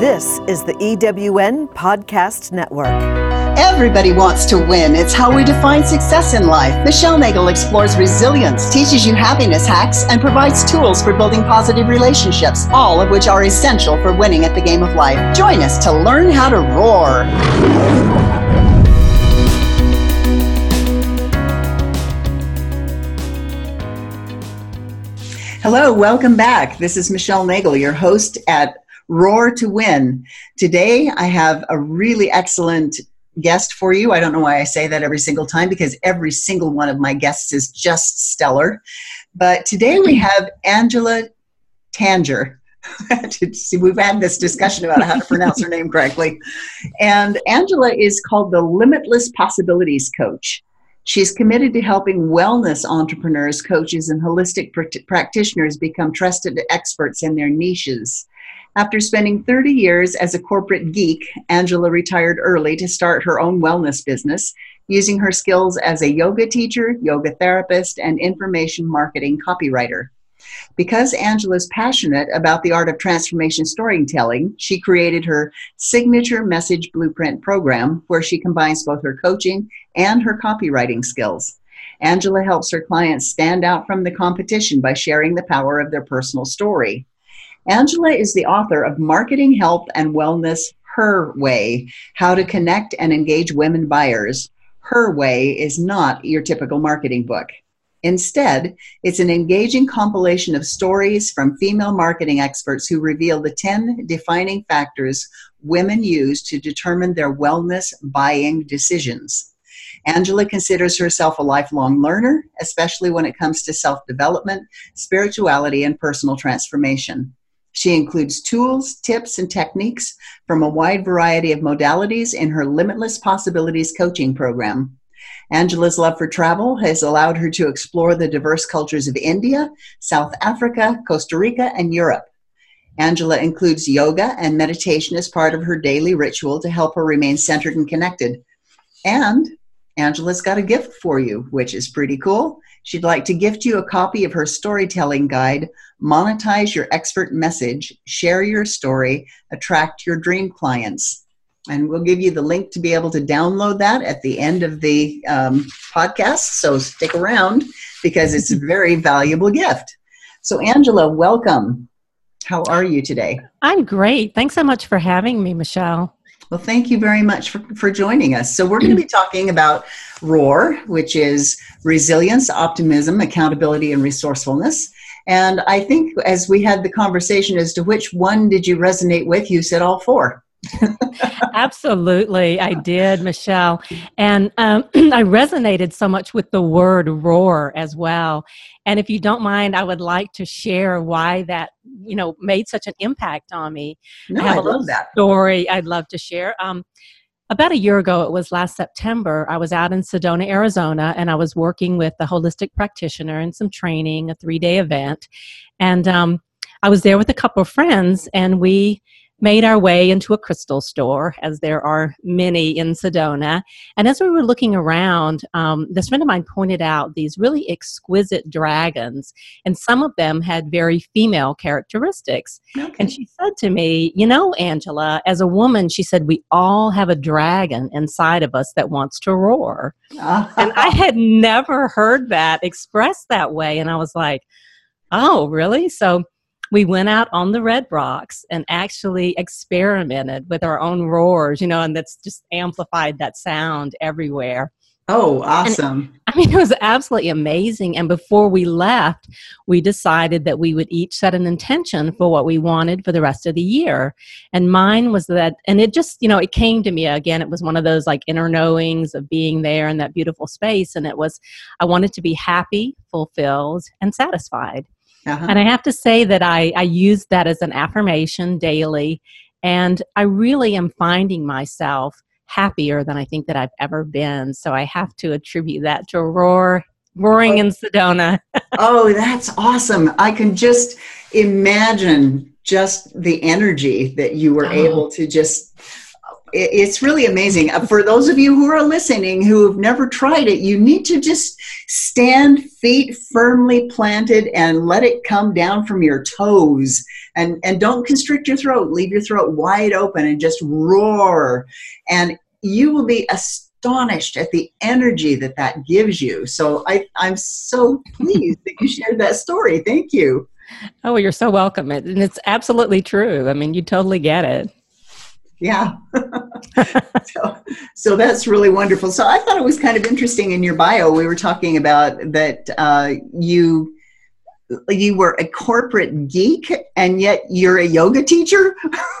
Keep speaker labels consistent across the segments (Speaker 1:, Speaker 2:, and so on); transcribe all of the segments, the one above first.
Speaker 1: This is the EWN Podcast Network.
Speaker 2: Everybody wants to win. It's how we define success in life. Michelle Nagel explores resilience, teaches you happiness hacks, and provides tools for building positive relationships, all of which are essential for winning at the game of life. Join us to learn how to roar. Hello, welcome back. This is Michelle Nagel, your host at Roar to Win. Today, I have a really excellent guest for you. I don't know why I say that every single time because every single one of my guests is just stellar. But today we have Angela Tanger. See, We've had this discussion about how to pronounce her name correctly. And Angela is called the Limitless Possibilities Coach. She's committed to helping wellness entrepreneurs, coaches, and holistic pr- practitioners become trusted experts in their niches. After spending 30 years as a corporate geek, Angela retired early to start her own wellness business, using her skills as a yoga teacher, yoga therapist, and information marketing copywriter. Because Angela is passionate about the art of transformation storytelling, she created her signature message blueprint program where she combines both her coaching and her copywriting skills. Angela helps her clients stand out from the competition by sharing the power of their personal story. Angela is the author of Marketing Health and Wellness Her Way How to Connect and Engage Women Buyers. Her Way is not your typical marketing book. Instead, it's an engaging compilation of stories from female marketing experts who reveal the 10 defining factors women use to determine their wellness buying decisions. Angela considers herself a lifelong learner, especially when it comes to self development, spirituality, and personal transformation. She includes tools, tips, and techniques from a wide variety of modalities in her Limitless Possibilities coaching program. Angela's love for travel has allowed her to explore the diverse cultures of India, South Africa, Costa Rica, and Europe. Angela includes yoga and meditation as part of her daily ritual to help her remain centered and connected. And Angela's got a gift for you, which is pretty cool. She'd like to gift you a copy of her storytelling guide, Monetize Your Expert Message, Share Your Story, Attract Your Dream Clients. And we'll give you the link to be able to download that at the end of the um, podcast. So stick around because it's a very valuable gift. So, Angela, welcome. How are you today?
Speaker 3: I'm great. Thanks so much for having me, Michelle.
Speaker 2: Well, thank you very much for, for joining us. So, we're going to be talking about ROAR, which is resilience, optimism, accountability, and resourcefulness. And I think as we had the conversation as to which one did you resonate with, you said all four.
Speaker 3: Absolutely, I did, Michelle. And um, I resonated so much with the word roar as well. And if you don't mind, I would like to share why that, you know, made such an impact on me.
Speaker 2: No, I have I a love that
Speaker 3: story I'd love to share. Um, about a year ago, it was last September, I was out in Sedona, Arizona, and I was working with a holistic practitioner and some training, a three day event. And um, I was there with a couple of friends, and we made our way into a crystal store, as there are many in Sedona. And as we were looking around, um, this friend of mine pointed out these really exquisite dragons, and some of them had very female characteristics. Okay. And she said to me, You know, Angela, as a woman, she said, we all have a dragon inside of us that wants to roar. and I had never heard that expressed that way. And I was like, Oh, really? So we went out on the red rocks and actually experimented with our own roars, you know, and that's just amplified that sound everywhere.
Speaker 2: Oh, awesome.
Speaker 3: And, I mean, it was absolutely amazing. And before we left, we decided that we would each set an intention for what we wanted for the rest of the year. And mine was that, and it just, you know, it came to me again. It was one of those like inner knowings of being there in that beautiful space. And it was, I wanted to be happy, fulfilled, and satisfied. Uh-huh. And I have to say that I, I use that as an affirmation daily. And I really am finding myself happier than I think that I've ever been. So I have to attribute that to Roar, roaring oh. in Sedona.
Speaker 2: oh, that's awesome. I can just imagine just the energy that you were oh. able to just it's really amazing. Uh, for those of you who are listening who have never tried it, you need to just stand feet firmly planted and let it come down from your toes. And, and don't constrict your throat. Leave your throat wide open and just roar. And you will be astonished at the energy that that gives you. So I, I'm so pleased that you shared that story. Thank you.
Speaker 3: Oh, you're so welcome. And it's absolutely true. I mean, you totally get it.
Speaker 2: Yeah. so, so that's really wonderful. So I thought it was kind of interesting in your bio. We were talking about that uh, you you were a corporate geek and yet you're a yoga teacher.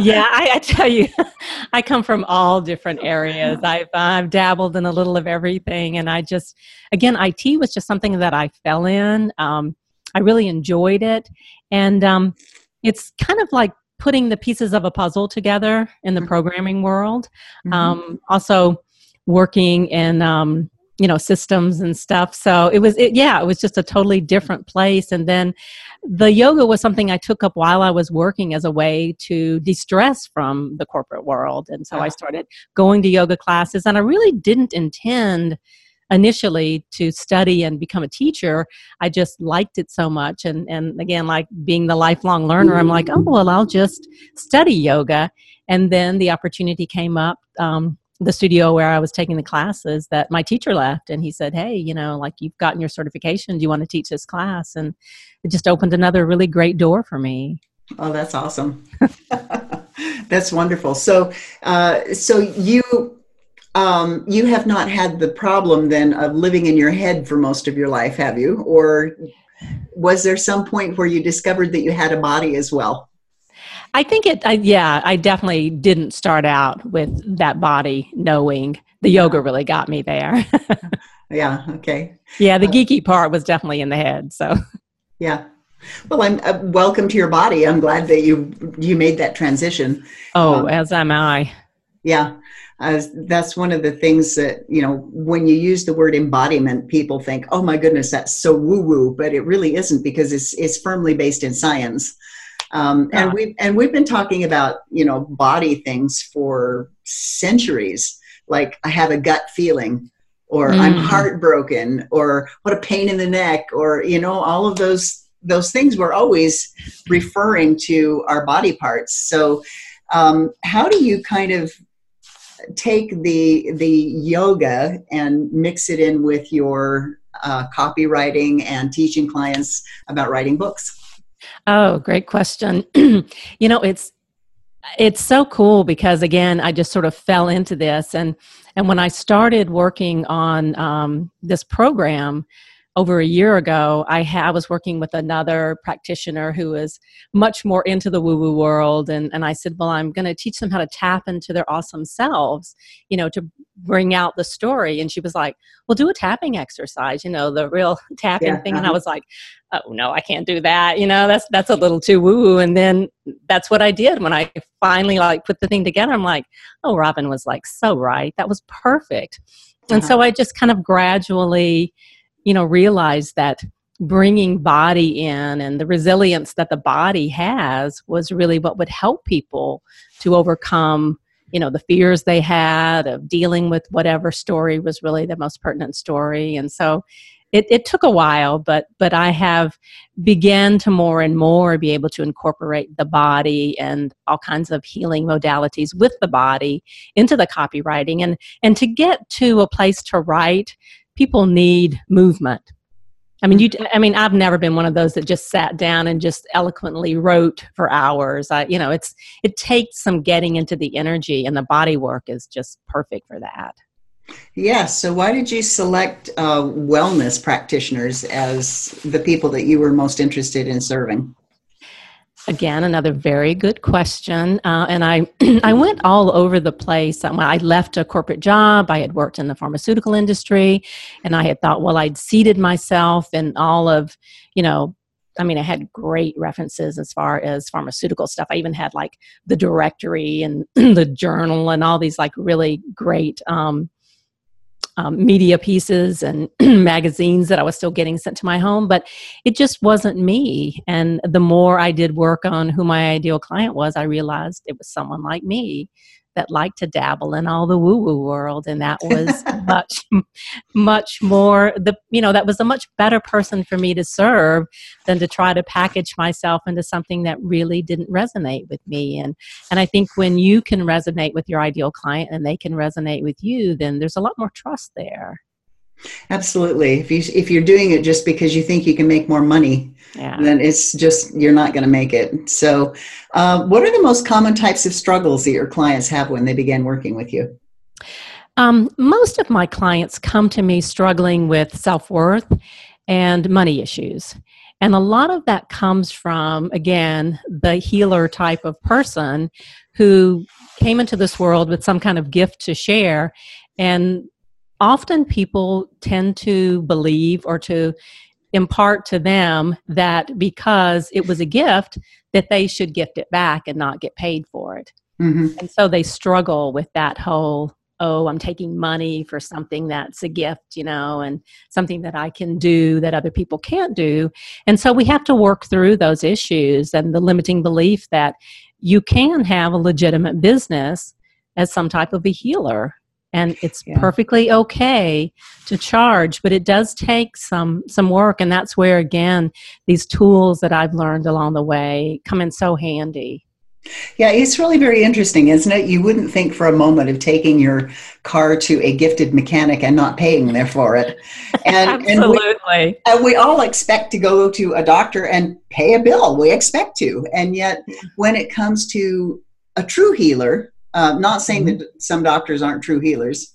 Speaker 3: yeah, I, I, tell you, I come from all different areas. I've I've dabbled in a little of everything, and I just again, IT was just something that I fell in. Um, I really enjoyed it, and um, it's kind of like putting the pieces of a puzzle together in the mm-hmm. programming world. Mm-hmm. Um, also, working in um, you know systems and stuff. So it was it, yeah, it was just a totally different place. And then the yoga was something I took up while I was working as a way to de-stress from the corporate world. And so I started going to yoga classes, and I really didn't intend initially to study and become a teacher i just liked it so much. And and again like being the lifelong learner i'm like oh well i'll just study yoga. And then the opportunity came up um, the studio where i was taking the classes that my teacher left and he said hey you know like you've gotten your certification. Do you want to teach this class? And it just opened another really great door for me.
Speaker 2: Oh that's awesome. That's wonderful. So uh, so you um, you have not had the problem then of living in your head for most of your life, have you? Or was there some point where you discovered that you had a body as well?
Speaker 3: I think it, I, yeah, I definitely didn't start out with that body knowing. The yoga really got me there.
Speaker 2: yeah, okay.
Speaker 3: Yeah, the uh, geeky part was definitely in the head. So,
Speaker 2: yeah. Well, I'm uh, welcome to your body. I'm glad that you you made that transition.
Speaker 3: Oh, um, as am I.
Speaker 2: Yeah uh, that's one of the things that you know when you use the word embodiment people think oh my goodness that's so woo woo but it really isn't because it's it's firmly based in science. Um, and we and we've been talking about you know body things for centuries. Like i have a gut feeling or mm. i'm heartbroken or what a pain in the neck or you know all of those those things we're always referring to our body parts. So um, how do you kind of take the the yoga and mix it in with your uh, copywriting and teaching clients about writing books?
Speaker 3: Oh, great question. you know, it's it's so cool because again, I just sort of fell into this, and and when I started working on um, this program, over a year ago, I, ha- I was working with another practitioner who was much more into the woo woo world. And, and I said, Well, I'm going to teach them how to tap into their awesome selves, you know, to bring out the story. And she was like, Well, do a tapping exercise, you know, the real tapping yeah, thing. Uh-huh. And I uh-huh. was like, Oh, no, I can't do that. You know, that's, that's a little too woo woo. And then that's what I did when I finally like put the thing together. I'm like, Oh, Robin was like, So right. That was perfect. And uh-huh. so I just kind of gradually, you know realized that bringing body in and the resilience that the body has was really what would help people to overcome you know the fears they had of dealing with whatever story was really the most pertinent story. And so it, it took a while but but i have began to more and more be able to incorporate the body and all kinds of healing modalities with the body into the copywriting and and to get to a place to write people need movement. I mean, you. I mean, I've never been one of those that just sat down and just eloquently wrote for hours. I, you know, it's it takes some getting into the energy, and the body work is just perfect for that.
Speaker 2: Yes. So, why did you select uh, wellness practitioners as the people that you were most interested in serving?
Speaker 3: Again, another very good question. Uh, and I, I went all over the place. I left a corporate job, I had worked in the pharmaceutical industry, and I had thought, well, I'd seated myself in all of, you know, I mean, I had great references as far as pharmaceutical stuff. I even had like the directory and the journal and all these like really great um, um, media pieces and magazines that I was still getting sent to my home, but it just wasn't me. And the more I did work on who my ideal client was, I realized it was someone like me that liked to dabble in all the woo woo world. And that was much, much more the, you know, that was a much better person for me to serve than to try to package myself into something that really didn't resonate with me. And, and I think when you can resonate with your ideal client and they can resonate with you, then there's a lot more trust there.
Speaker 2: Absolutely. If you if you're doing it just because you think you can make more money, yeah. then it's just you're not going to make it. So, uh, what are the most common types of struggles that your clients have when they begin working with you?
Speaker 3: Um, most of my clients come to me struggling with self worth and money issues. And a lot of that comes from, again, the healer type of person who came into this world with some kind of gift to share and often people tend to believe or to impart to them that because it was a gift that they should gift it back and not get paid for it. Mm-hmm. and so they struggle with that whole oh i'm taking money for something that's a gift you know and something that i can do that other people can't do. And so we have to work through those issues and the limiting belief that you can have a legitimate business as some type of a healer and it's yeah. perfectly okay to charge but it does take some some work and that's where again these tools that i've learned along the way come in so handy
Speaker 2: yeah, it's really very interesting, isn't it? You wouldn't think for a moment of taking your car to a gifted mechanic and not paying there for it.
Speaker 3: And, Absolutely.
Speaker 2: And we, and we all expect to go to a doctor and pay a bill. We expect to. And yet, when it comes to a true healer, uh, not saying mm-hmm. that some doctors aren't true healers,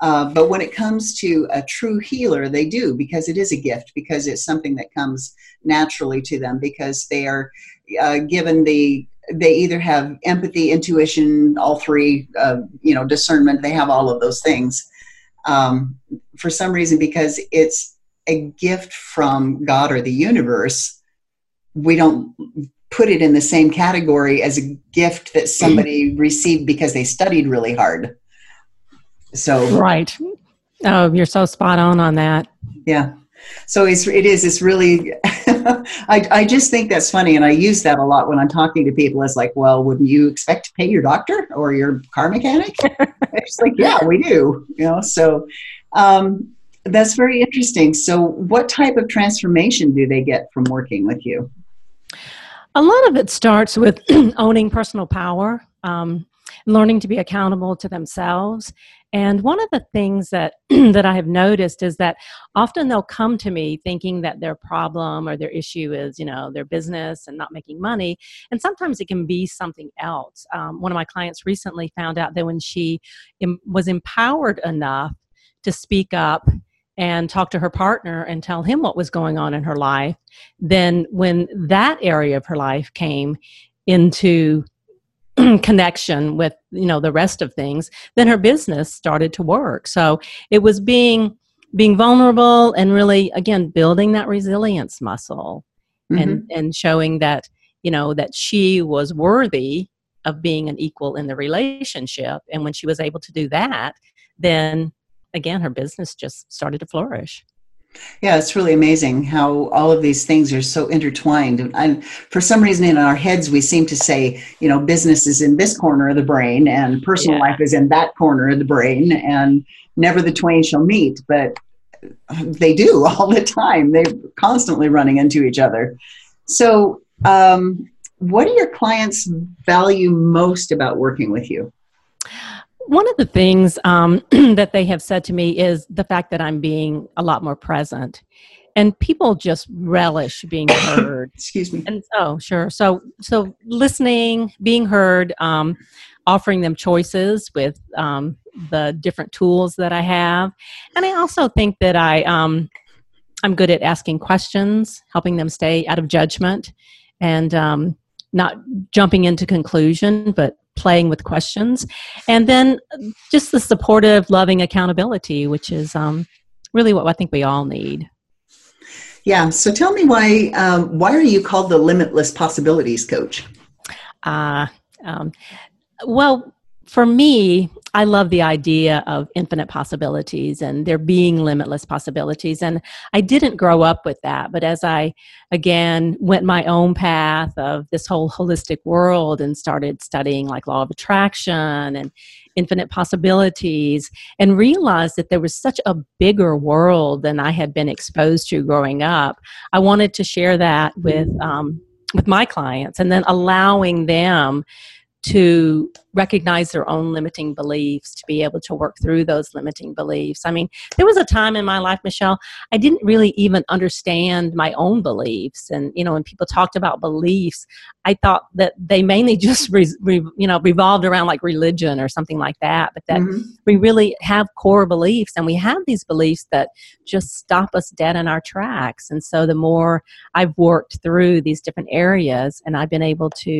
Speaker 2: uh, but when it comes to a true healer, they do because it is a gift, because it's something that comes naturally to them, because they are uh, given the they either have empathy, intuition, all three, uh, you know, discernment. They have all of those things um, for some reason because it's a gift from God or the universe. We don't put it in the same category as a gift that somebody received because they studied really hard. So
Speaker 3: right. Oh, you're so spot on on that.
Speaker 2: Yeah. So it's it is it's really I I just think that's funny and I use that a lot when I'm talking to people. It's like, well, wouldn't you expect to pay your doctor or your car mechanic? it's like, yeah, we do. You know, so um, that's very interesting. So, what type of transformation do they get from working with you?
Speaker 3: A lot of it starts with owning personal power, um, learning to be accountable to themselves. And one of the things that that I have noticed is that often they'll come to me thinking that their problem or their issue is, you know, their business and not making money. And sometimes it can be something else. Um, one of my clients recently found out that when she Im- was empowered enough to speak up and talk to her partner and tell him what was going on in her life, then when that area of her life came into connection with you know the rest of things then her business started to work so it was being being vulnerable and really again building that resilience muscle mm-hmm. and and showing that you know that she was worthy of being an equal in the relationship and when she was able to do that then again, her business just started to flourish.
Speaker 2: Yeah, it's really amazing how all of these things are so intertwined. And for some reason, in our heads, we seem to say, you know, business is in this corner of the brain and personal yeah. life is in that corner of the brain, and never the twain shall meet. But they do all the time, they're constantly running into each other. So, um, what do your clients value most about working with you?
Speaker 3: One of the things um, that they have said to me is the fact that I'm being a lot more present. And people just relish being heard.
Speaker 2: Excuse me.
Speaker 3: And oh, sure. So, so listening, being heard, um, offering them choices with um, the different tools that I have, and I also think that I um, I'm good at asking questions, helping them stay out of judgment, and um, not jumping into conclusion, but playing with questions, and then just the supportive, loving accountability, which is um, really what I think we all need.
Speaker 2: Yeah. So tell me why um, why are you called the Limitless Possibilities Coach?
Speaker 3: Uh, um, well, for me, I love the idea of infinite possibilities and there being limitless possibilities. And I didn't grow up with that, but as I again went my own path of this whole holistic world and started studying like law of attraction and infinite possibilities and realized that there was such a bigger world than I had been exposed to growing up, I wanted to share that with um, with my clients and then allowing them to recognize their own limiting beliefs to be able to work through those limiting beliefs. I mean there was a time in my life michelle i didn't really even understand my own beliefs. And you know when people talked about beliefs i thought that they mainly just re, re, you know revolved around like religion or something like that but that mm-hmm. we really have core beliefs and we have these beliefs that just stop us dead in our tracks. And so the more i've worked through these different areas and i've been able to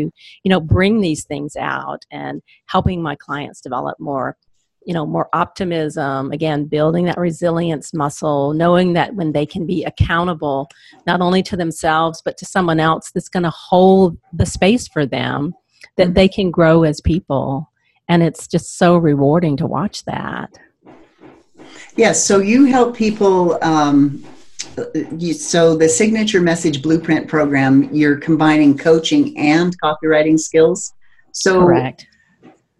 Speaker 3: you know bring these things out and helping my clients develop more you know more optimism again building that resilience muscle knowing that when they can be accountable not only to themselves but to someone else that's going to hold the space for them that mm-hmm. they can grow as people. And it's just so rewarding to watch that.
Speaker 2: Yes so you help people um, you, so the signature message blueprint program you're combining coaching and copywriting skills. So
Speaker 3: correct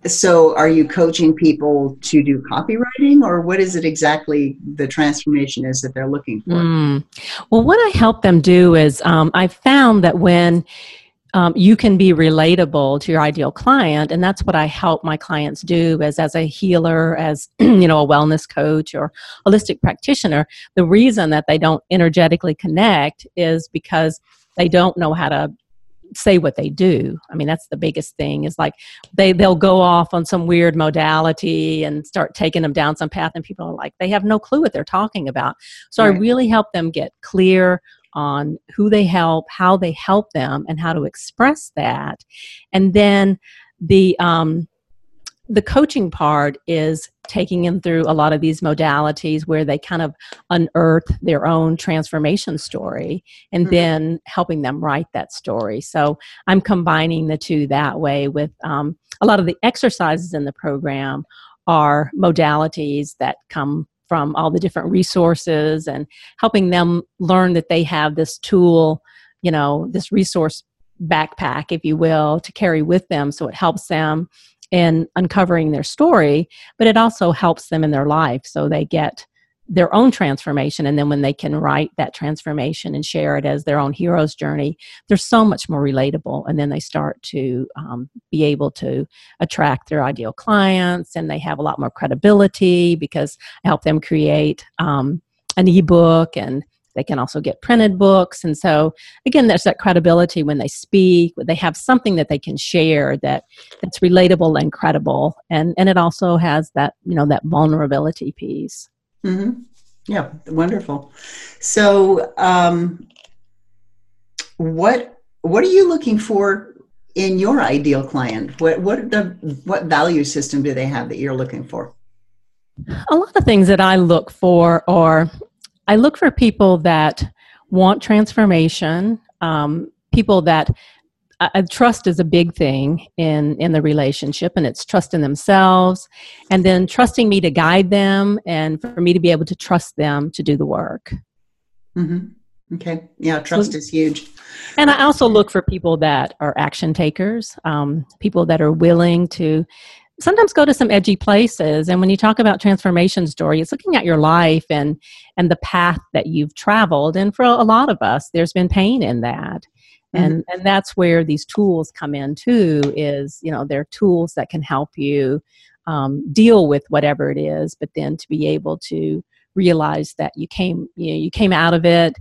Speaker 2: so are you coaching people to do copywriting or what is it exactly the transformation is that they're looking for mm.
Speaker 3: well what i help them do is um, i found that when um, you can be relatable to your ideal client and that's what i help my clients do as as a healer as you know a wellness coach or holistic practitioner the reason that they don't energetically connect is because they don't know how to say what they do. I mean that's the biggest thing is like they they'll go off on some weird modality and start taking them down some path and people are like they have no clue what they're talking about. So right. i really help them get clear on who they help how they help them and how to express that. And then the um the coaching part is taking them through a lot of these modalities where they kind of unearth their own transformation story and mm-hmm. then helping them write that story. So I'm combining the two that way with um, a lot of the exercises in the program are modalities that come from all the different resources and helping them learn that they have this tool, you know, this resource backpack, if you will, to carry with them. So it helps them in uncovering their story, but it also helps them in their life so they get their own transformation. And then when they can write that transformation and share it as their own hero's journey, they're so much more relatable. And then they start to um, be able to attract their ideal clients and they have a lot more credibility because I help them create um, an ebook and they can also get printed books. And so, again, there's that credibility when they speak. They have something that they can share that that's relatable and credible. And, and it also has that, you know, that vulnerability piece.
Speaker 2: Mm-hmm. Yeah, wonderful. So, um, what what are you looking for in your ideal client? What what the what value system do they have that you're looking for?
Speaker 3: A lot of things that I look for are I look for people that want transformation, um, people that uh, trust is a big thing in in the relationship and it's trust in themselves and then trusting me to guide them and for me to be able to trust them to do the work.
Speaker 2: Mm-hmm. okay. Yeah trust so, is huge.
Speaker 3: And i also look for people that are action takers um, people that are willing to sometimes go to some edgy places and when you talk about transformation story it's looking at your life and and the path that you've traveled and for a lot of us there's been pain in that mm-hmm. and and that's where these tools come in too is you know they're tools that can help you um, deal with whatever it is but then to be able to realize that you came you know you came out of it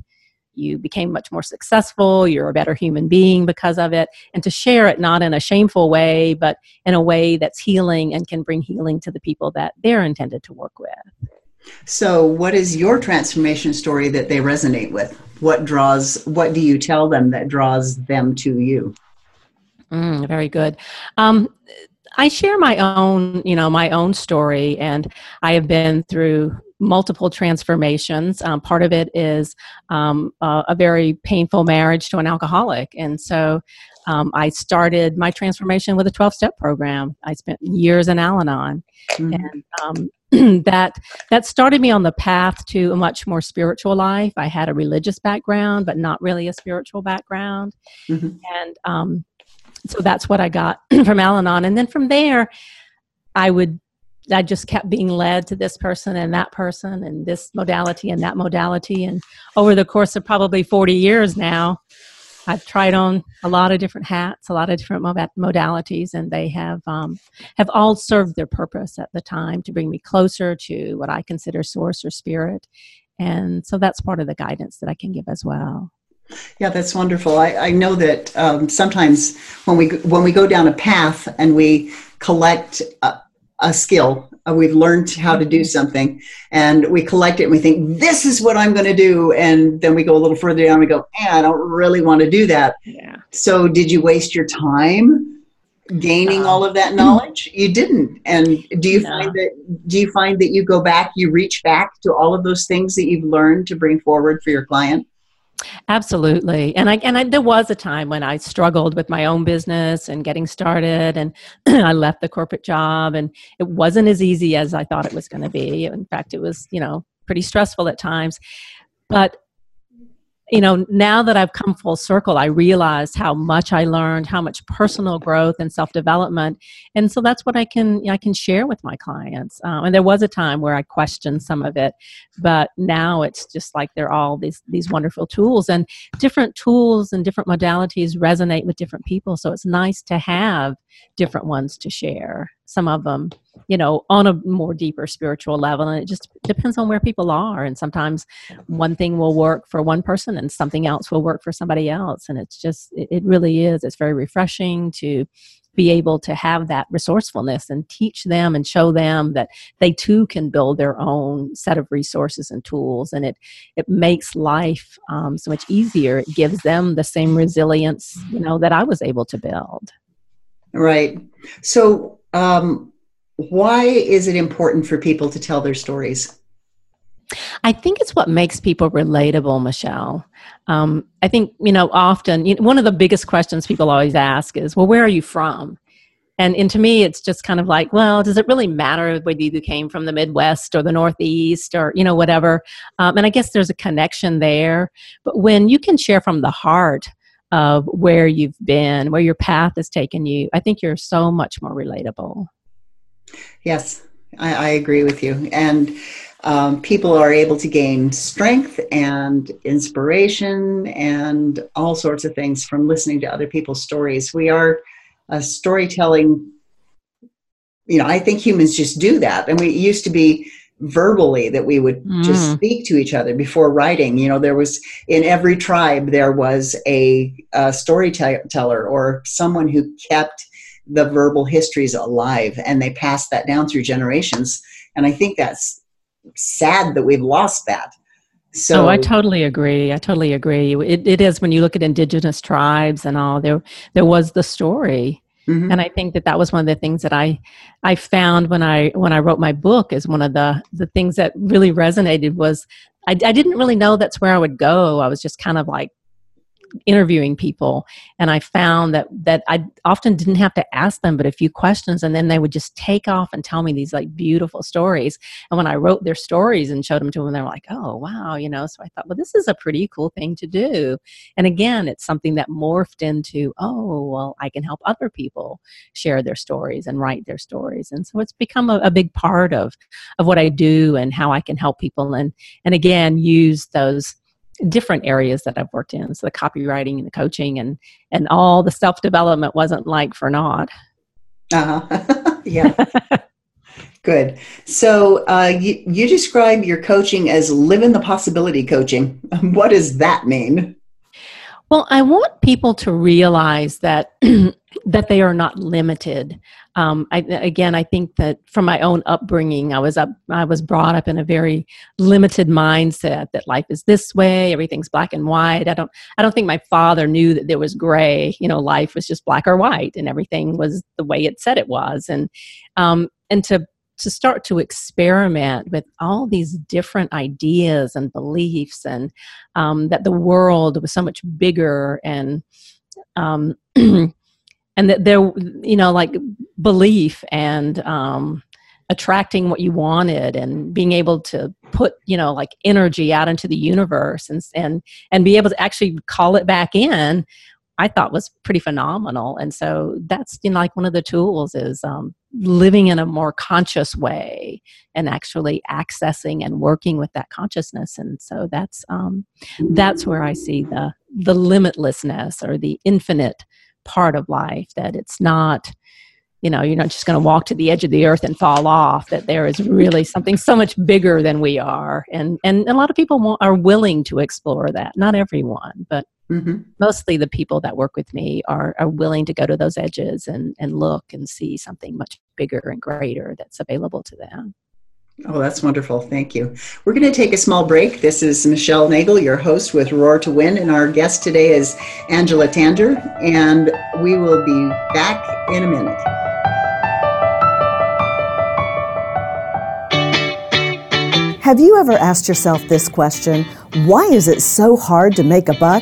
Speaker 3: you became much more successful, you're a better human being because of it, and to share it not in a shameful way, but in a way that's healing and can bring healing to the people that they're intended to work with.
Speaker 2: So, what is your transformation story that they resonate with? What draws, what do you tell them that draws them to you?
Speaker 3: Mm, very good. Um, I share my own, you know, my own story, and I have been through multiple transformations. Um, part of it is um, uh, a very painful marriage to an alcoholic. And so um, I started my transformation with a 12 step program. I spent years in Al Anon. Mm-hmm. And um, that that started me on the path to a much more spiritual life. I had a religious background, but not really a spiritual background, mm-hmm. and um, so that's what I got from Al Anon. And then from there, I would I just kept being led to this person and that person and this modality and that modality. And over the course of probably 40 years now, I've tried on a lot of different hats, a lot of different modalities, and they have um, have all served their purpose at the time to bring me closer to what I consider source or spirit. And so that's part of the guidance that I can give as well.
Speaker 2: Yeah, that's wonderful. I, I know that um, sometimes when we when we go down a path and we collect a, a skill. Uh, we've learned how to do something and we collect it and we think, this is what I'm going to do. And then we go a little further down and we go, eh, I don't really want to do that.
Speaker 3: Yeah.
Speaker 2: So did you waste your time gaining all of that knowledge? You didn't. And do you no. find that, do you find that you go back, you reach back to all of those things that you've learned to bring forward for your client?
Speaker 3: Absolutely. And I and I, there was a time when I struggled with my own business and getting started and I left the corporate job and it wasn't as easy as I thought it was going to be. In fact, it was, you know, pretty stressful at times. But you know, now that I've come full circle, I realized how much I learned, how much personal growth and self development, and so that's what I can I can share with my clients. Um, and there was a time where I questioned some of it, but now it's just like they're all these these wonderful tools, and different tools and different modalities resonate with different people. So it's nice to have different ones to share some of them you know on a more deeper spiritual level and it just depends on where people are and sometimes one thing will work for one person and something else will work for somebody else and it's just it, really is it's very refreshing to be able to have that resourcefulness and teach them and show them that they too can build their own set of resources and tools and it it makes life um, so much easier. It gives them the same resilience you know that i was able to build.
Speaker 2: Right. So um, why is it important for people to tell their stories?
Speaker 3: I think it's what makes people relatable, Michelle. Um, I think, you know, often you know, one of the biggest questions people always ask is, well, where are you from? And, and to me, it's just kind of like, well, does it really matter whether you came from the Midwest or the Northeast or, you know, whatever? Um, and I guess there's a connection there. But when you can share from the heart of where you've been, where your path has taken you, I think you're so much more relatable.
Speaker 2: Yes, I, I agree with you. And um, people are able to gain strength and inspiration and all sorts of things from listening to other people's stories. We are a storytelling, you know, I think humans just do that. And we used to be verbally that we would mm. just speak to each other before writing you know there was in every tribe there was a, a storyteller or someone who kept the verbal histories alive and they passed that down through generations and i think that's sad that we've lost that
Speaker 3: so oh, I totally agree. I totally agree. It, it is when you look at indigenous tribes and all there there was the story Mm-hmm. And I think that that was one of the things that I I found when I when I wrote my book is one of the the things that really resonated was I, I didn't really know that's where I would go. I was just kind of like interviewing people and i found that that i often didn't have to ask them but a few questions and then they would just take off and tell me these like beautiful stories. And when i wrote their stories and showed them to them they were like oh wow you know? So i thought well this is a pretty cool thing to do. And again it's something that morphed into oh well i can help other people share their stories and write their stories. And so it's become a, a big part of of what i do and how i can help people and and again use those different areas that I've worked in. So the copywriting and the coaching and and all the self development wasn't like for naught.
Speaker 2: Uh huh. yeah. Good. So uh, you, you describe your coaching as live in the possibility coaching. What does that mean?
Speaker 3: Well, I want people to realize that that they are not limited. Um, I, again, I think that from my own upbringing, I was up, I was brought up in a very limited mindset that life is this way, everything's black and white. I don't, I don't think my father knew that there was gray. You know, life was just black or white, and everything was the way it said it was. And um, and to to start to experiment with all these different ideas and beliefs, and um, that the world was so much bigger and um, and that there, you know, like belief and um, attracting what you wanted and being able to put you know like energy out into the universe and and and be able to actually call it back in i thought was pretty phenomenal. And so that's you know like one of the tools is um, living in a more conscious way and actually accessing and working with that consciousness. And so that's um, that's where i see the the limitlessness or the infinite part of life that it's not you know you're not just going to walk to the edge of the earth and fall off that there is really something so much bigger than we are. And and a lot of people are willing to explore that. Not everyone but mm-hmm. mostly the people that work with me are are willing to go to those edges and and look and see something much bigger and greater that's available to them
Speaker 2: Oh, that's wonderful. Thank you. We're going to take a small break. This is Michelle Nagel, your host with Roar to Win, and our guest today is Angela Tanger, and we will be back in a minute.
Speaker 1: Have you ever asked yourself this question? Why is it so hard to make a buck?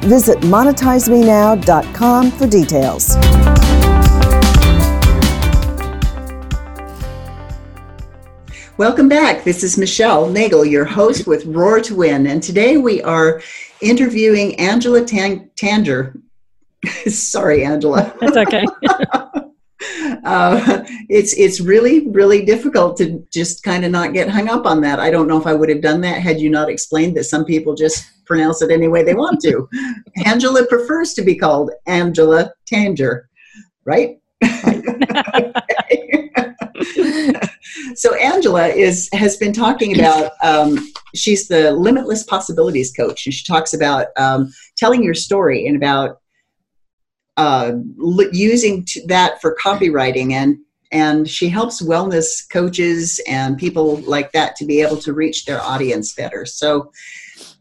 Speaker 1: Visit monetizemenow.com for details.
Speaker 2: Welcome back. This is Michelle Nagel, your host with Roar to Win. And today we are interviewing Angela Tang- Tanger. Sorry, Angela.
Speaker 3: That's okay.
Speaker 2: uh, it's it's really really difficult to just kind of not get hung up on that. I don't know if I would have done that had you not explained that some people just pronounce it any way they want to. Angela prefers to be called Angela Tanger, right? so Angela is has been talking about um, she's the limitless possibilities coach, and she talks about um, telling your story and about uh, using that for copywriting and and she helps wellness coaches and people like that to be able to reach their audience better. So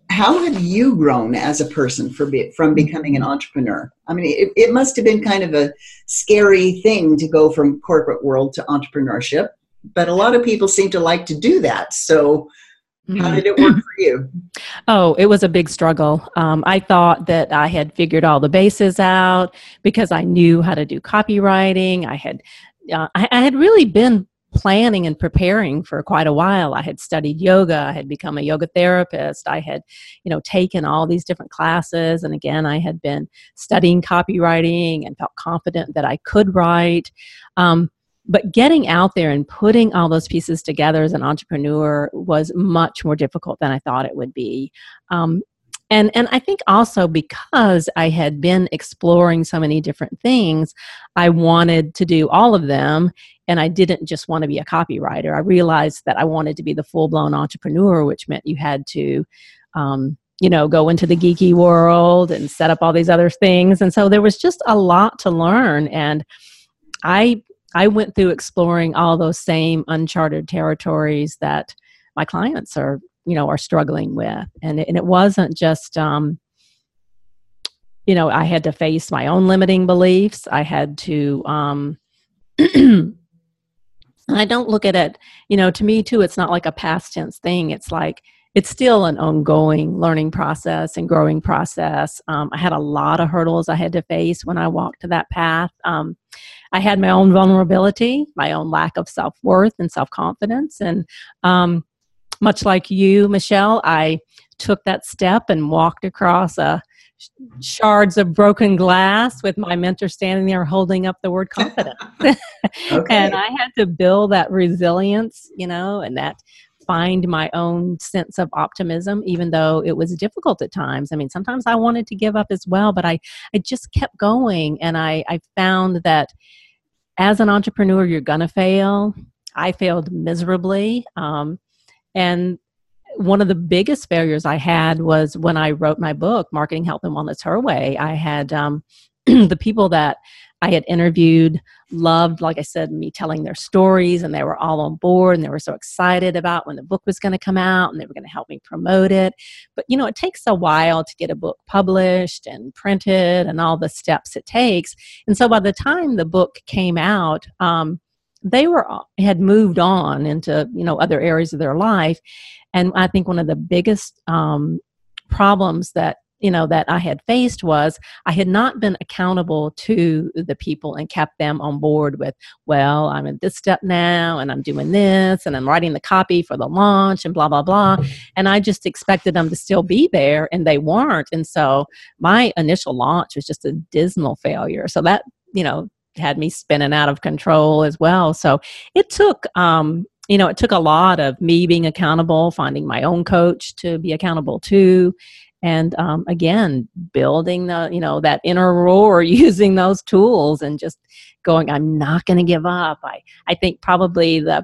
Speaker 2: how have you grown as a person be, from becoming an entrepreneur? I mean it, it must have been kind of a scary thing to go from corporate world to entrepreneurship but a lot of people seem to like to do that. So how did it work for you?
Speaker 3: Oh, it was a big struggle. Um, I thought that I had figured all the bases out because I knew how to do copywriting. I had, uh, I, I had really been planning and preparing for quite a while. I had studied yoga. I had become a yoga therapist. I had, you know, taken all these different classes. And again, I had been studying copywriting and felt confident that I could write. Um, but getting out there and putting all those pieces together as an entrepreneur was much more difficult than I thought it would be. Um, and and I think also because I had been exploring so many different things, I wanted to do all of them, and I didn't just want to be a copywriter. I realized that I wanted to be the full blown entrepreneur, which meant you had to. Um, you know, go into the geeky world and set up all these other things. And so there was just a lot to learn. And I I went through exploring all those same uncharted territories that my clients are, you know, are struggling with. And it, and it wasn't just, um, you know, I had to face my own limiting beliefs. I had to, um, I don't look at it, you know, to me too, it's not like a past tense thing. It's like, it's still an ongoing learning process and growing process. Um, I had a lot of hurdles I had to face when I walked to that path. Um, I had my own vulnerability, my own lack of self worth and self confidence, and um, much like you, Michelle, I took that step and walked across a shards of broken glass with my mentor standing there holding up the word confidence. okay. and I had to build that resilience, you know, and that find my own sense of optimism, even though it was difficult at times. I mean, sometimes I wanted to give up as well, but I, I just kept going. And I, I found that as an entrepreneur, you're going to fail. I failed miserably. Um, and one of the biggest failures I had was when I wrote my book, Marketing Health and Wellness Her Way. I had um, the people that I had interviewed loved, like I said, me telling their stories, and they were all on board and they were so excited about when the book was going to come out and they were going to help me promote it. But you know, it takes a while to get a book published and printed and all the steps it takes. And so by the time the book came out, um, they were had moved on into you know other areas of their life and i think one of the biggest um, problems that you know that i had faced was i had not been accountable to the people and kept them on board with well i'm at this step now and i'm doing this and i'm writing the copy for the launch and blah blah blah. And i just expected them to still be there and they weren't. And so my initial launch was just a dismal failure. So that you know had me spinning out of control as well. So it took, um, you know, it took a lot of me being accountable, finding my own coach to be accountable to, and um, again, building the, you know, that inner roar using those tools and just going, I'm not going to give up. I, I think probably the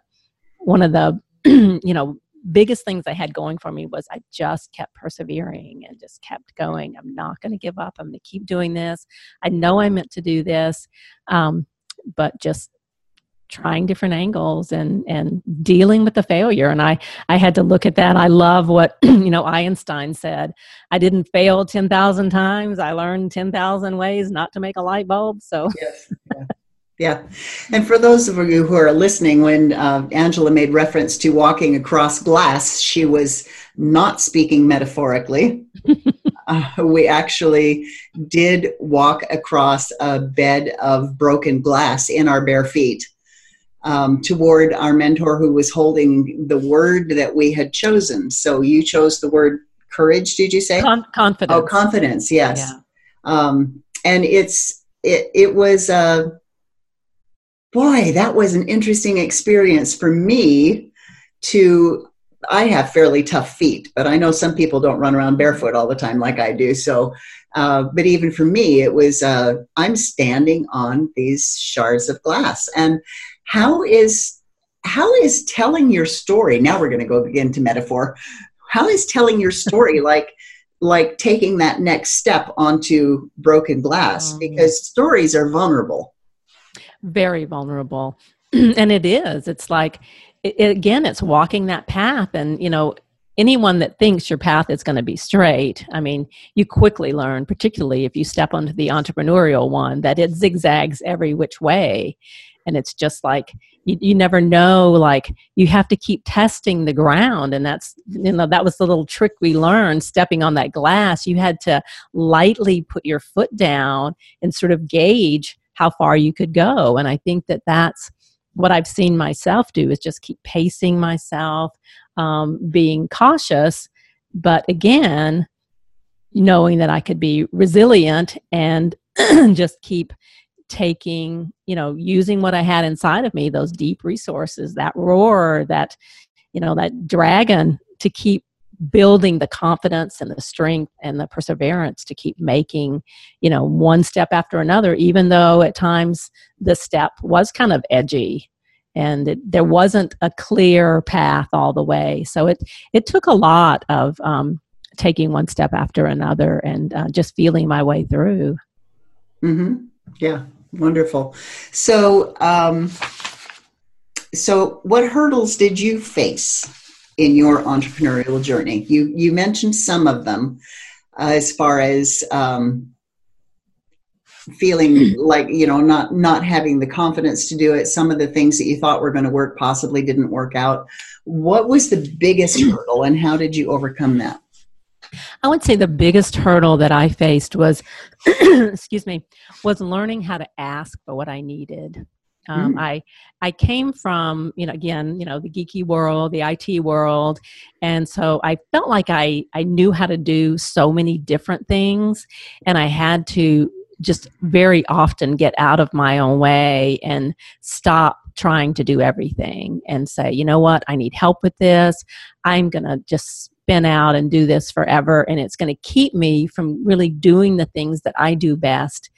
Speaker 3: one of the, you know, biggest things I had going for me was I just kept persevering and just kept going. I'm not going to give up. I'm going to keep doing this. I know I meant to do this, um, but just trying different angles and and dealing with the failure and i i had to look at that i love what you know einstein said i didn't fail 10,000 times i learned 10,000 ways not to make a light bulb so yes.
Speaker 2: Yeah. Yeah. And for those of you who are listening, when uh, Angela made reference to walking across glass, she was not speaking metaphorically. uh, we actually did walk across a bed of broken glass in our bare feet um, toward our mentor who was holding the word that we had chosen. So you chose the word courage, did you say?
Speaker 3: Con- confidence.
Speaker 2: Oh, confidence, yes. Yeah. Um, and it's, it, it was, uh, boy, that was an interesting experience for me to I have fairly tough feet, but I know some people don't run around barefoot all the time like I do. So, uh, but even for me, it was uh, I'm standing on these shards of glass, and how is how is telling your story? Now we're going to go into metaphor. How is telling your story like like taking that next step onto broken glass? Oh, because stories are vulnerable
Speaker 3: very vulnerable and it is it's like it, again it's walking that path and you know anyone that thinks your path is going to be straight i mean you quickly learn particularly if you step onto the entrepreneurial one that it zigzags every which way and it's just like you, you never know like you have to keep testing the ground. And that's you know that was the little trick we learned stepping on that glass. You had to lightly put your foot down and sort of gauge how far you could go. And I think that that's what I've seen myself do is just keep pacing myself, um, being cautious, but again, knowing that I could be resilient and just keep taking, you know, using what I had inside of me, those deep resources, that roar, that, you know, that dragon to keep building the confidence and the strength and the perseverance to keep making you know one step after another even though at times the step was kind of edgy and it, there wasn't a clear path all the way so it it took a lot of um, taking one step after another and uh, just feeling my way through
Speaker 2: mm-hmm. Yeah wonderful so um, so what hurdles did you face in your entrepreneurial journey? You you mentioned some of them uh, as far as um, feeling like you know not not having the confidence to do it. Some of the things that you thought were going to work possibly didn't work out. What was the biggest hurdle, and how did you overcome that?
Speaker 3: I would say the biggest hurdle that I faced was, excuse me, was learning how to ask for what I needed. Um, mm. I I came from you know again you know the geeky world, the IT world, and so I felt like I I knew how to do so many different things, and I had to just very often get out of my own way and stop trying to do everything and say, you know what, I need help with this. I'm going to just spin out and do this forever. And it's going to keep me from really doing the things that I do best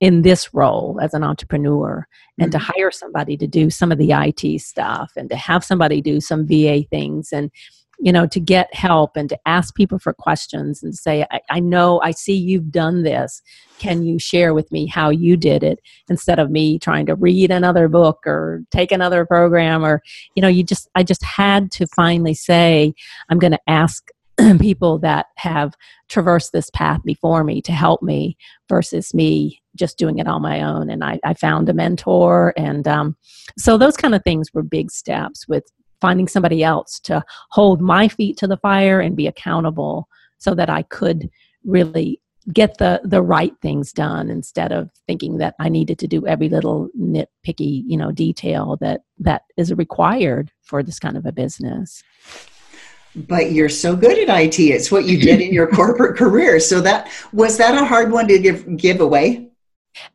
Speaker 3: in this role as an entrepreneur and mm-hmm. to hire somebody to do some of the IT stuff and to have somebody do some VA things and you know to get help and to ask people for questions and say I, I, know i see you've done this. Can you share with me how you did it? instead of me trying to read another book or take another program or you know you just i just had to finally say i'm going to ask people that have traversed this path before me to help me versus me just doing it on my own. and i, I found a mentor and um, so those kind of things were big steps with finding somebody else to hold my feet to the fire and be accountable so that i could really get the the right things done instead of thinking that i needed to do every little nitpicky you know detail that that is required for this kind of a business
Speaker 2: but you're so good at IT. It's what you did in your corporate career. So that was that a hard one to give give away?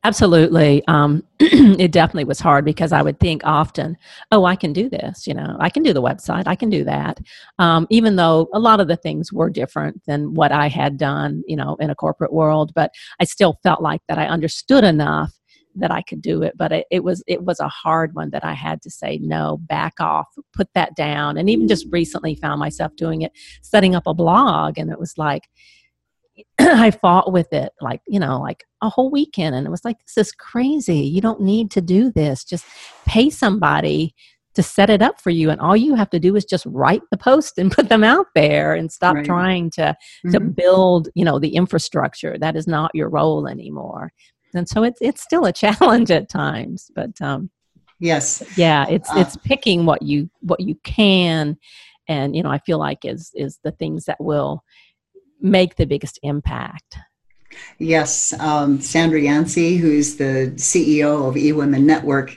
Speaker 3: Absolutely. Um, it definitely was hard because I would think often, oh, I can do this. You know, I can do the website. I can do that. Um, even though a lot of the things were different than what I had done, you know, in a corporate world, but I still felt like that I understood enough that I could do it, but it, it, was it was a hard one that I had to say no, back off, put that down, and even just recently found myself doing it, setting up a blog, and it was like I fought with it like you know like a whole weekend, and it was like this is crazy. You don't need to do this. Just pay somebody to set it up for you and all you have to do is just write the post and put them out there and stop right. trying to mm-hmm. to build you know the infrastructure that is not your role anymore and so it's it's still a challenge at times but um
Speaker 2: yes
Speaker 3: yeah it's uh, it's picking what you what you can and you know i feel like is is the things that will make the biggest impact
Speaker 2: yes um, sandra yancey who's the ceo of ewomen network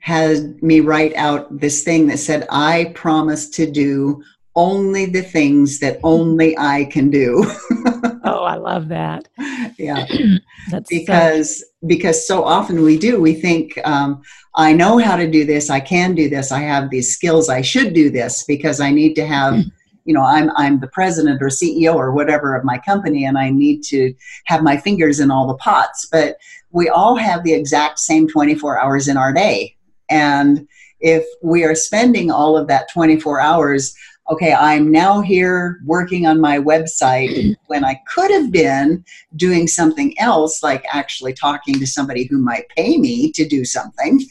Speaker 2: had me write out this thing that said i promise to do only the things that only i can do
Speaker 3: oh, I love that.
Speaker 2: Yeah, That's because so- because so often we do. We think um, I know how to do this. I can do this. I have these skills. I should do this because I need to have. You know, I'm I'm the president or CEO or whatever of my company, and I need to have my fingers in all the pots. But we all have the exact same 24 hours in our day, and if we are spending all of that 24 hours okay, I'm now here working on my website when I could have been doing something else, like actually talking to somebody who might pay me to do something.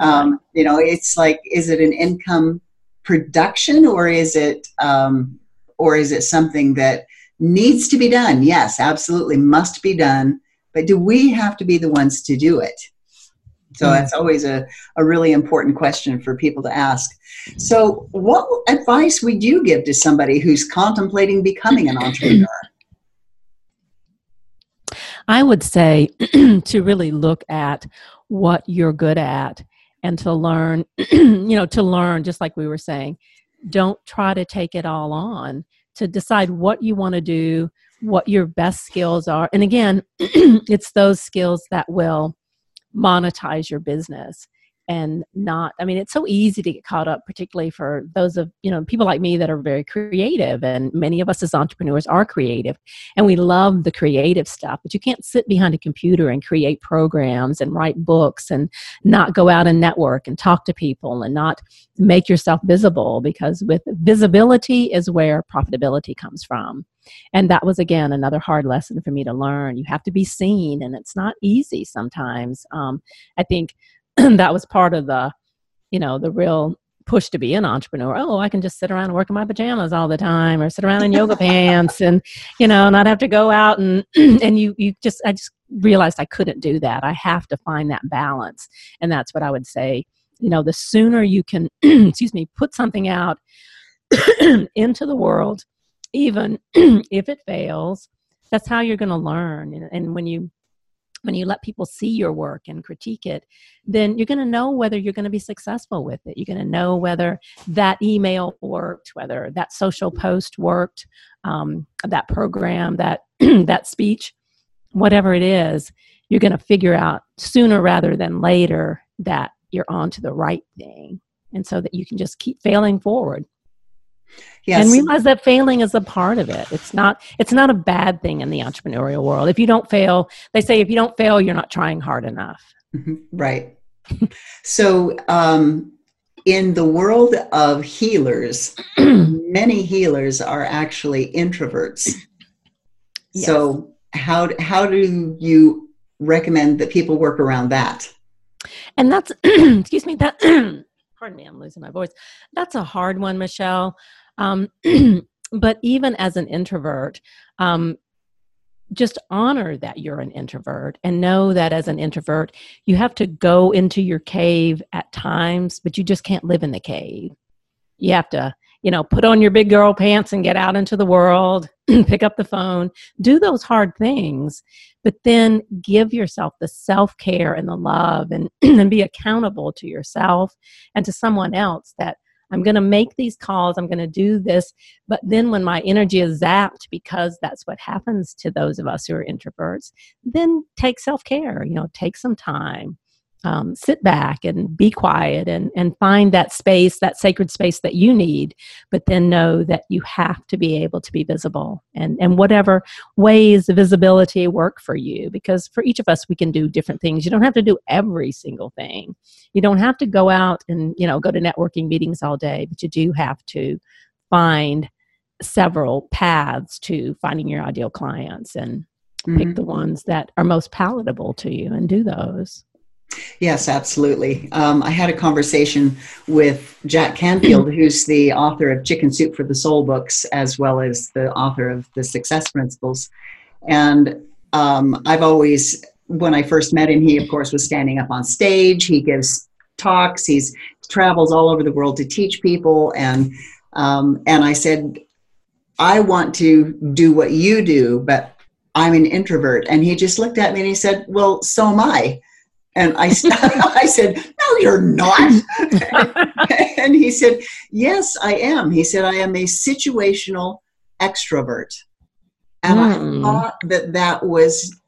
Speaker 2: Um, you know, it's like, is it an income production or is it, um, or is it something that needs to be done? Yes, absolutely, must be done. But do we have to be the ones to do it? So mm. that's always a, a really important question for people to ask. So, what advice would you give to somebody who's contemplating becoming an entrepreneur?
Speaker 3: I would say to really look at what you're good at and to learn, you know, to learn, just like we were saying, don't try to take it all on, to decide what you want to do, what your best skills are. And again, it's those skills that will monetize your business and not i mean it's so easy to get caught up particularly for those of you know people like me that are very creative and many of us as entrepreneurs are creative and we love the creative stuff but you can't sit behind a computer and create programs and write books and not go out and network and talk to people and not make yourself visible because with visibility is where profitability comes from. And that was again another hard lesson for me to learn. You have to be seen and it's not easy sometimes. Um, i think that was part of the you know the real push to be an entrepreneur. Oh i can just sit around and work in my pajamas all the time or sit around in yoga pants and you know not have to go out and and you you just i just realized i couldn't do that. I have to find that balance. And that's what i would say you know the sooner you can excuse me put something out into the world even if it fails that's how you're going to learn and when you when you let people see your work and critique it, then you're going to know whether you're going to be successful with it. You're going to know whether that email worked, whether that social post worked, um, that program, that that speech, whatever it is. You're going to figure out sooner rather than later that you're on to the right thing, and so that you can just keep failing forward. Yes. And realize that failing is a part of it. It's not it's not a bad thing in the entrepreneurial world. If you don't fail, they say if you don't fail, you're not trying hard enough.
Speaker 2: Mm-hmm. Right. so um, in the world of healers, many healers are actually introverts. Yes. So how how do you recommend that people work around that?
Speaker 3: And that's excuse me that pardon me, I'm losing my voice. That's a hard one, Michelle. Um, but even as an introvert, um, just honor that you're an introvert and know that as an introvert, you have to go into your cave at times, but you just can't live in the cave. You have to, you know, put on your big girl pants and get out into the world, pick up the phone, do those hard things, but then give yourself the self care and the love and, and be accountable to yourself and to someone else that I'm going to make these calls, I'm going to do this. But then when my energy is zapped, because that's what happens to those of us who are introverts, then take self care, you know, take some time um, sit back and be quiet and, and find that space, that sacred space that you need, but then know that you have to be able to be visible and, and whatever ways the visibility work for you. Because for each of us, we can do different things. You don't have to do every single thing. You don't have to go out and, you know, go to networking meetings all day, but you do have to find several paths to finding your ideal clients and mm-hmm. pick the ones that are most palatable to you and do those.
Speaker 2: Yes, absolutely. Um, I had a conversation with Jack Canfield, who's the author of Chicken Soup for the Soul books, as well as the author of the Success Principles. And um, I've always, when I first met him, he, of course, was standing up on stage. He gives talks, he's travels all over the world to teach people. And, um, and I said, I want to do what you do, but I'm an introvert. And he just looked at me and he said, Well, so am I. And I, I said, No, you're not. and he said, Yes, I am. He said, I am a situational extrovert. And mm. I hmm. thought that that was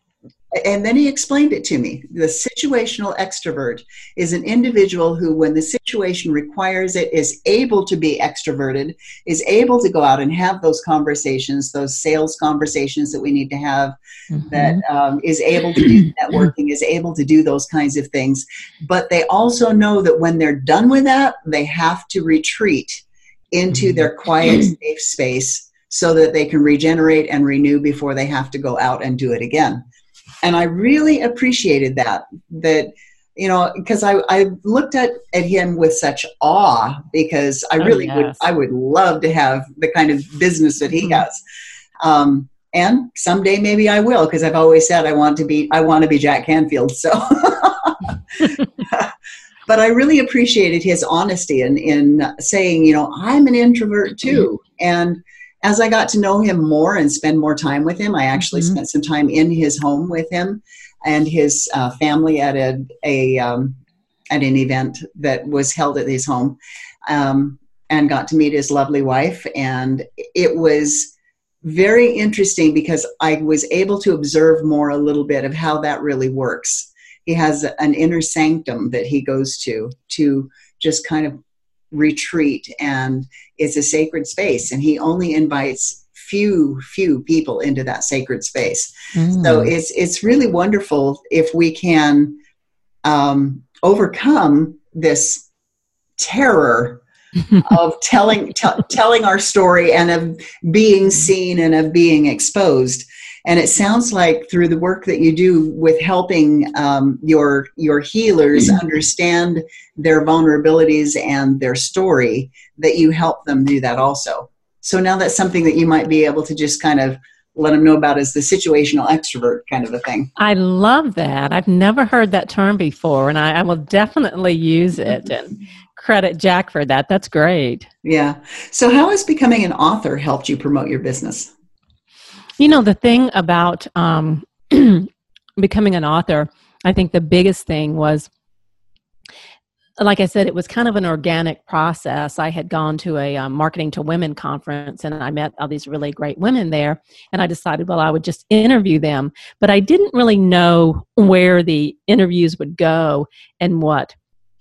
Speaker 2: and then he explained it to me. The situational extrovert is an individual who, when the situation requires it, is able to be extroverted, is able to go out and have those conversations, those sales conversations that we need to have, mm-hmm. that um, is able to do networking, is able to do those kinds of things. But they also know that when they're done with that, they have to retreat into mm-hmm. their quiet, safe space so that they can regenerate and renew before they have to go out and do it again and I really appreciated that. That you know, because I, I looked at, at him with such awe because I oh, really oh, yes. would I would love to have the kind of business that he mm-hmm. has. Um, and someday maybe I will because I've always said I want to be I want to be Jack Canfield. So, but I really appreciated his honesty in in saying, you know, I'm an introvert too, mm-hmm. and as I got to know him more and spend more time with him, I actually mm-hmm. spent some time in his home with him and his uh, family at a, a um, at an event that was held at his home, um, and got to meet his lovely wife. And it was very interesting because I was able to observe more a little bit of how that really works. He has an inner sanctum that he goes to to just kind of retreat and it's a sacred space. And he only invites few few people into that sacred space. Mm. so it's it's really wonderful if we can um, overcome this terror of telling t- telling our story and of being seen and of being exposed and it sounds like through the work that you do with helping um, your your healers mm-hmm. understand their vulnerabilities and their story, that you help them do that also. So now that's something that you might be able to just kind of let them know about as the situational extrovert kind of a thing.
Speaker 3: I love that. I've never heard that term before, and I, I will definitely use it and credit Jack for that. That's great.
Speaker 2: Yeah. So, how has becoming an author helped you promote your business?
Speaker 3: You know, the thing about um, becoming an author, I think the biggest thing was like I said, it was kind of an organic process. I had gone to a um, marketing to women conference and I met all these really great women there. And I decided, well, I would just interview them. But I didn't really know where the interviews would go and what,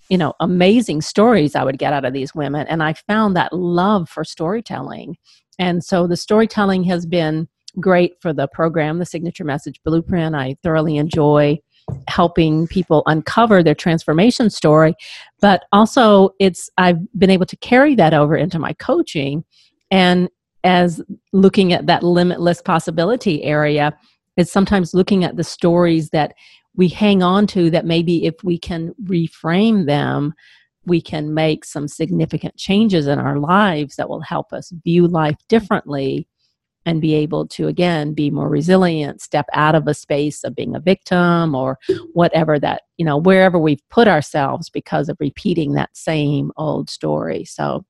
Speaker 3: you know, amazing stories I would get out of these women. And I found that love for storytelling. And so the storytelling has been great for the program, the Signature Message Blueprint. I thoroughly enjoy helping people uncover their transformation story but also it's i've been able to carry that over into my coaching and as looking at that limitless possibility area is sometimes looking at the stories that we hang on to that maybe if we can reframe them we can make some significant changes in our lives that will help us view life differently and be able to again be more resilient step out of a space of being a victim or whatever that you know wherever we've put ourselves because of repeating that same old story. So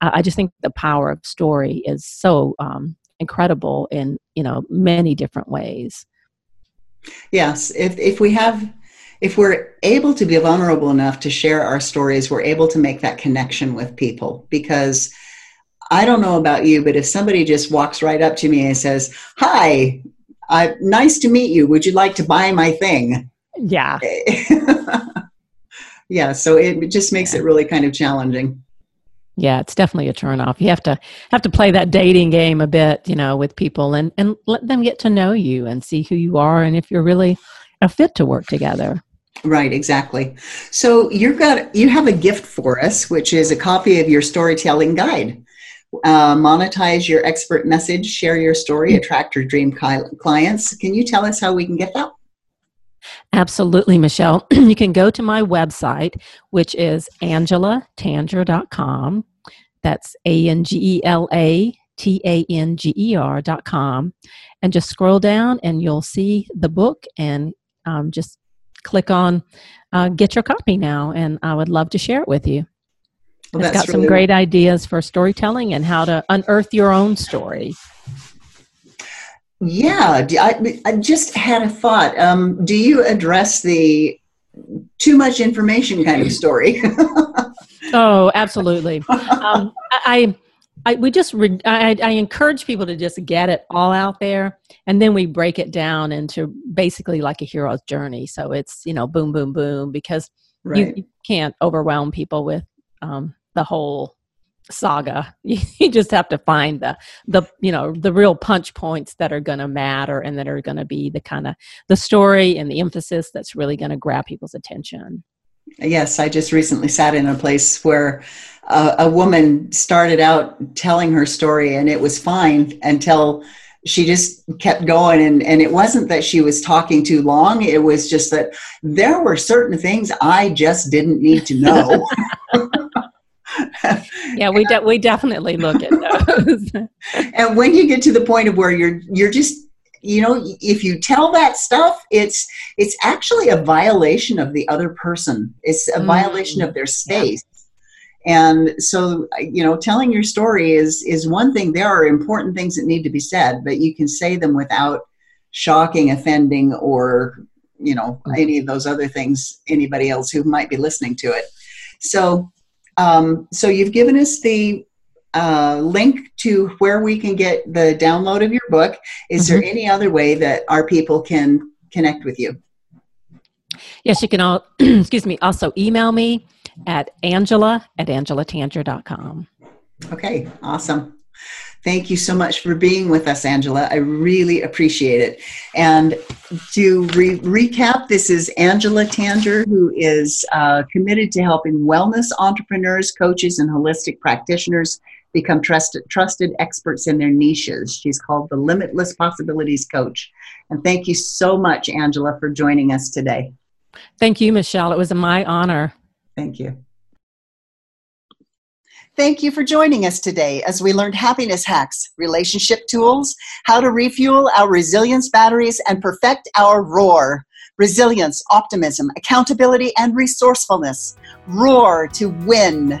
Speaker 3: uh, i just think the power of story is so um, incredible in you know many different ways.
Speaker 2: Yes if if we have if we're able to be vulnerable enough to share our stories we're able to make that connection with people because I don't know about you, but if somebody just walks right up to me and says, Hi, uh, nice to meet you. Would you like to buy my thing?
Speaker 3: Yeah.
Speaker 2: yeah, so it just makes yeah. it really kind of challenging.
Speaker 3: Yeah, it's definitely a turn off. You have to have to play that dating game a bit, you know, with people and and let them get to know you and see who you are and if you're really a fit to work together.
Speaker 2: Right, exactly. So you've got you have a gift for us, which is a copy of your storytelling guide uh, monetize your expert message, share your story, attract your dream clients. Can you tell us how we can get that?
Speaker 3: Absolutely, Michelle. you can go to my website, which is angelatanger.com. That's A N G E L A T A N G E R.com. And just scroll down and you'll see the book and um, just click on uh, get your copy now. And I would love to share it with you. Well, it's got really some great ideas for storytelling and how to unearth your own story.
Speaker 2: Yeah, I, I just had a thought. Um, do you address the too much information kind of story?
Speaker 3: oh, absolutely. Um, I, I, we just re- I, I, encourage people to just get it all out there, and then we break it down into basically like a hero's journey. So it's you know boom, boom, boom, because right. you, you, can't overwhelm people with um, the whole saga. You, just have to find the the you know the real punch points that are going to matter and that are going to be the kind of the story and the emphasis that's really going to grab people's attention.
Speaker 2: Yes, I just recently sat in a place where uh, a woman started out telling her story and it was fine until she just kept going and, and it wasn't that she was talking too long it was just that there were certain things i just didn't need to know
Speaker 3: yeah, we de- we definitely look at those.
Speaker 2: and when you get to the point of where you're you're just you know if you tell that stuff it's it's actually a violation of the other person it's a mm. violation of their space yeah. and so you know telling your story is is one thing there are important things that need to be said but you can say them without shocking offending or you know mm. any of those other things anybody else who might be listening to it so um, so you've given us the uh, link to where we can get the download of your book. Is mm-hmm. there any other way that our people can connect with you?
Speaker 3: Yes, you can all, excuse me, also email me at angela at angelatanger.com.
Speaker 2: Okay, awesome. Thank you so much for being with us, Angela. I really appreciate it. And to re- recap, this is Angela Tanger, who is uh, committed to helping wellness entrepreneurs, coaches, and holistic practitioners become trusted, trusted experts in their niches. She's called the Limitless Possibilities Coach. And thank you so much, Angela, for joining us today.
Speaker 3: Thank you, Michelle. It was my honor.
Speaker 2: Thank you. Thank you for joining us today as we learned happiness hacks, relationship tools, how to refuel our resilience batteries, and perfect our roar. Resilience, optimism, accountability, and resourcefulness. Roar to win.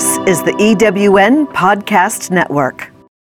Speaker 1: This is the EWN Podcast Network.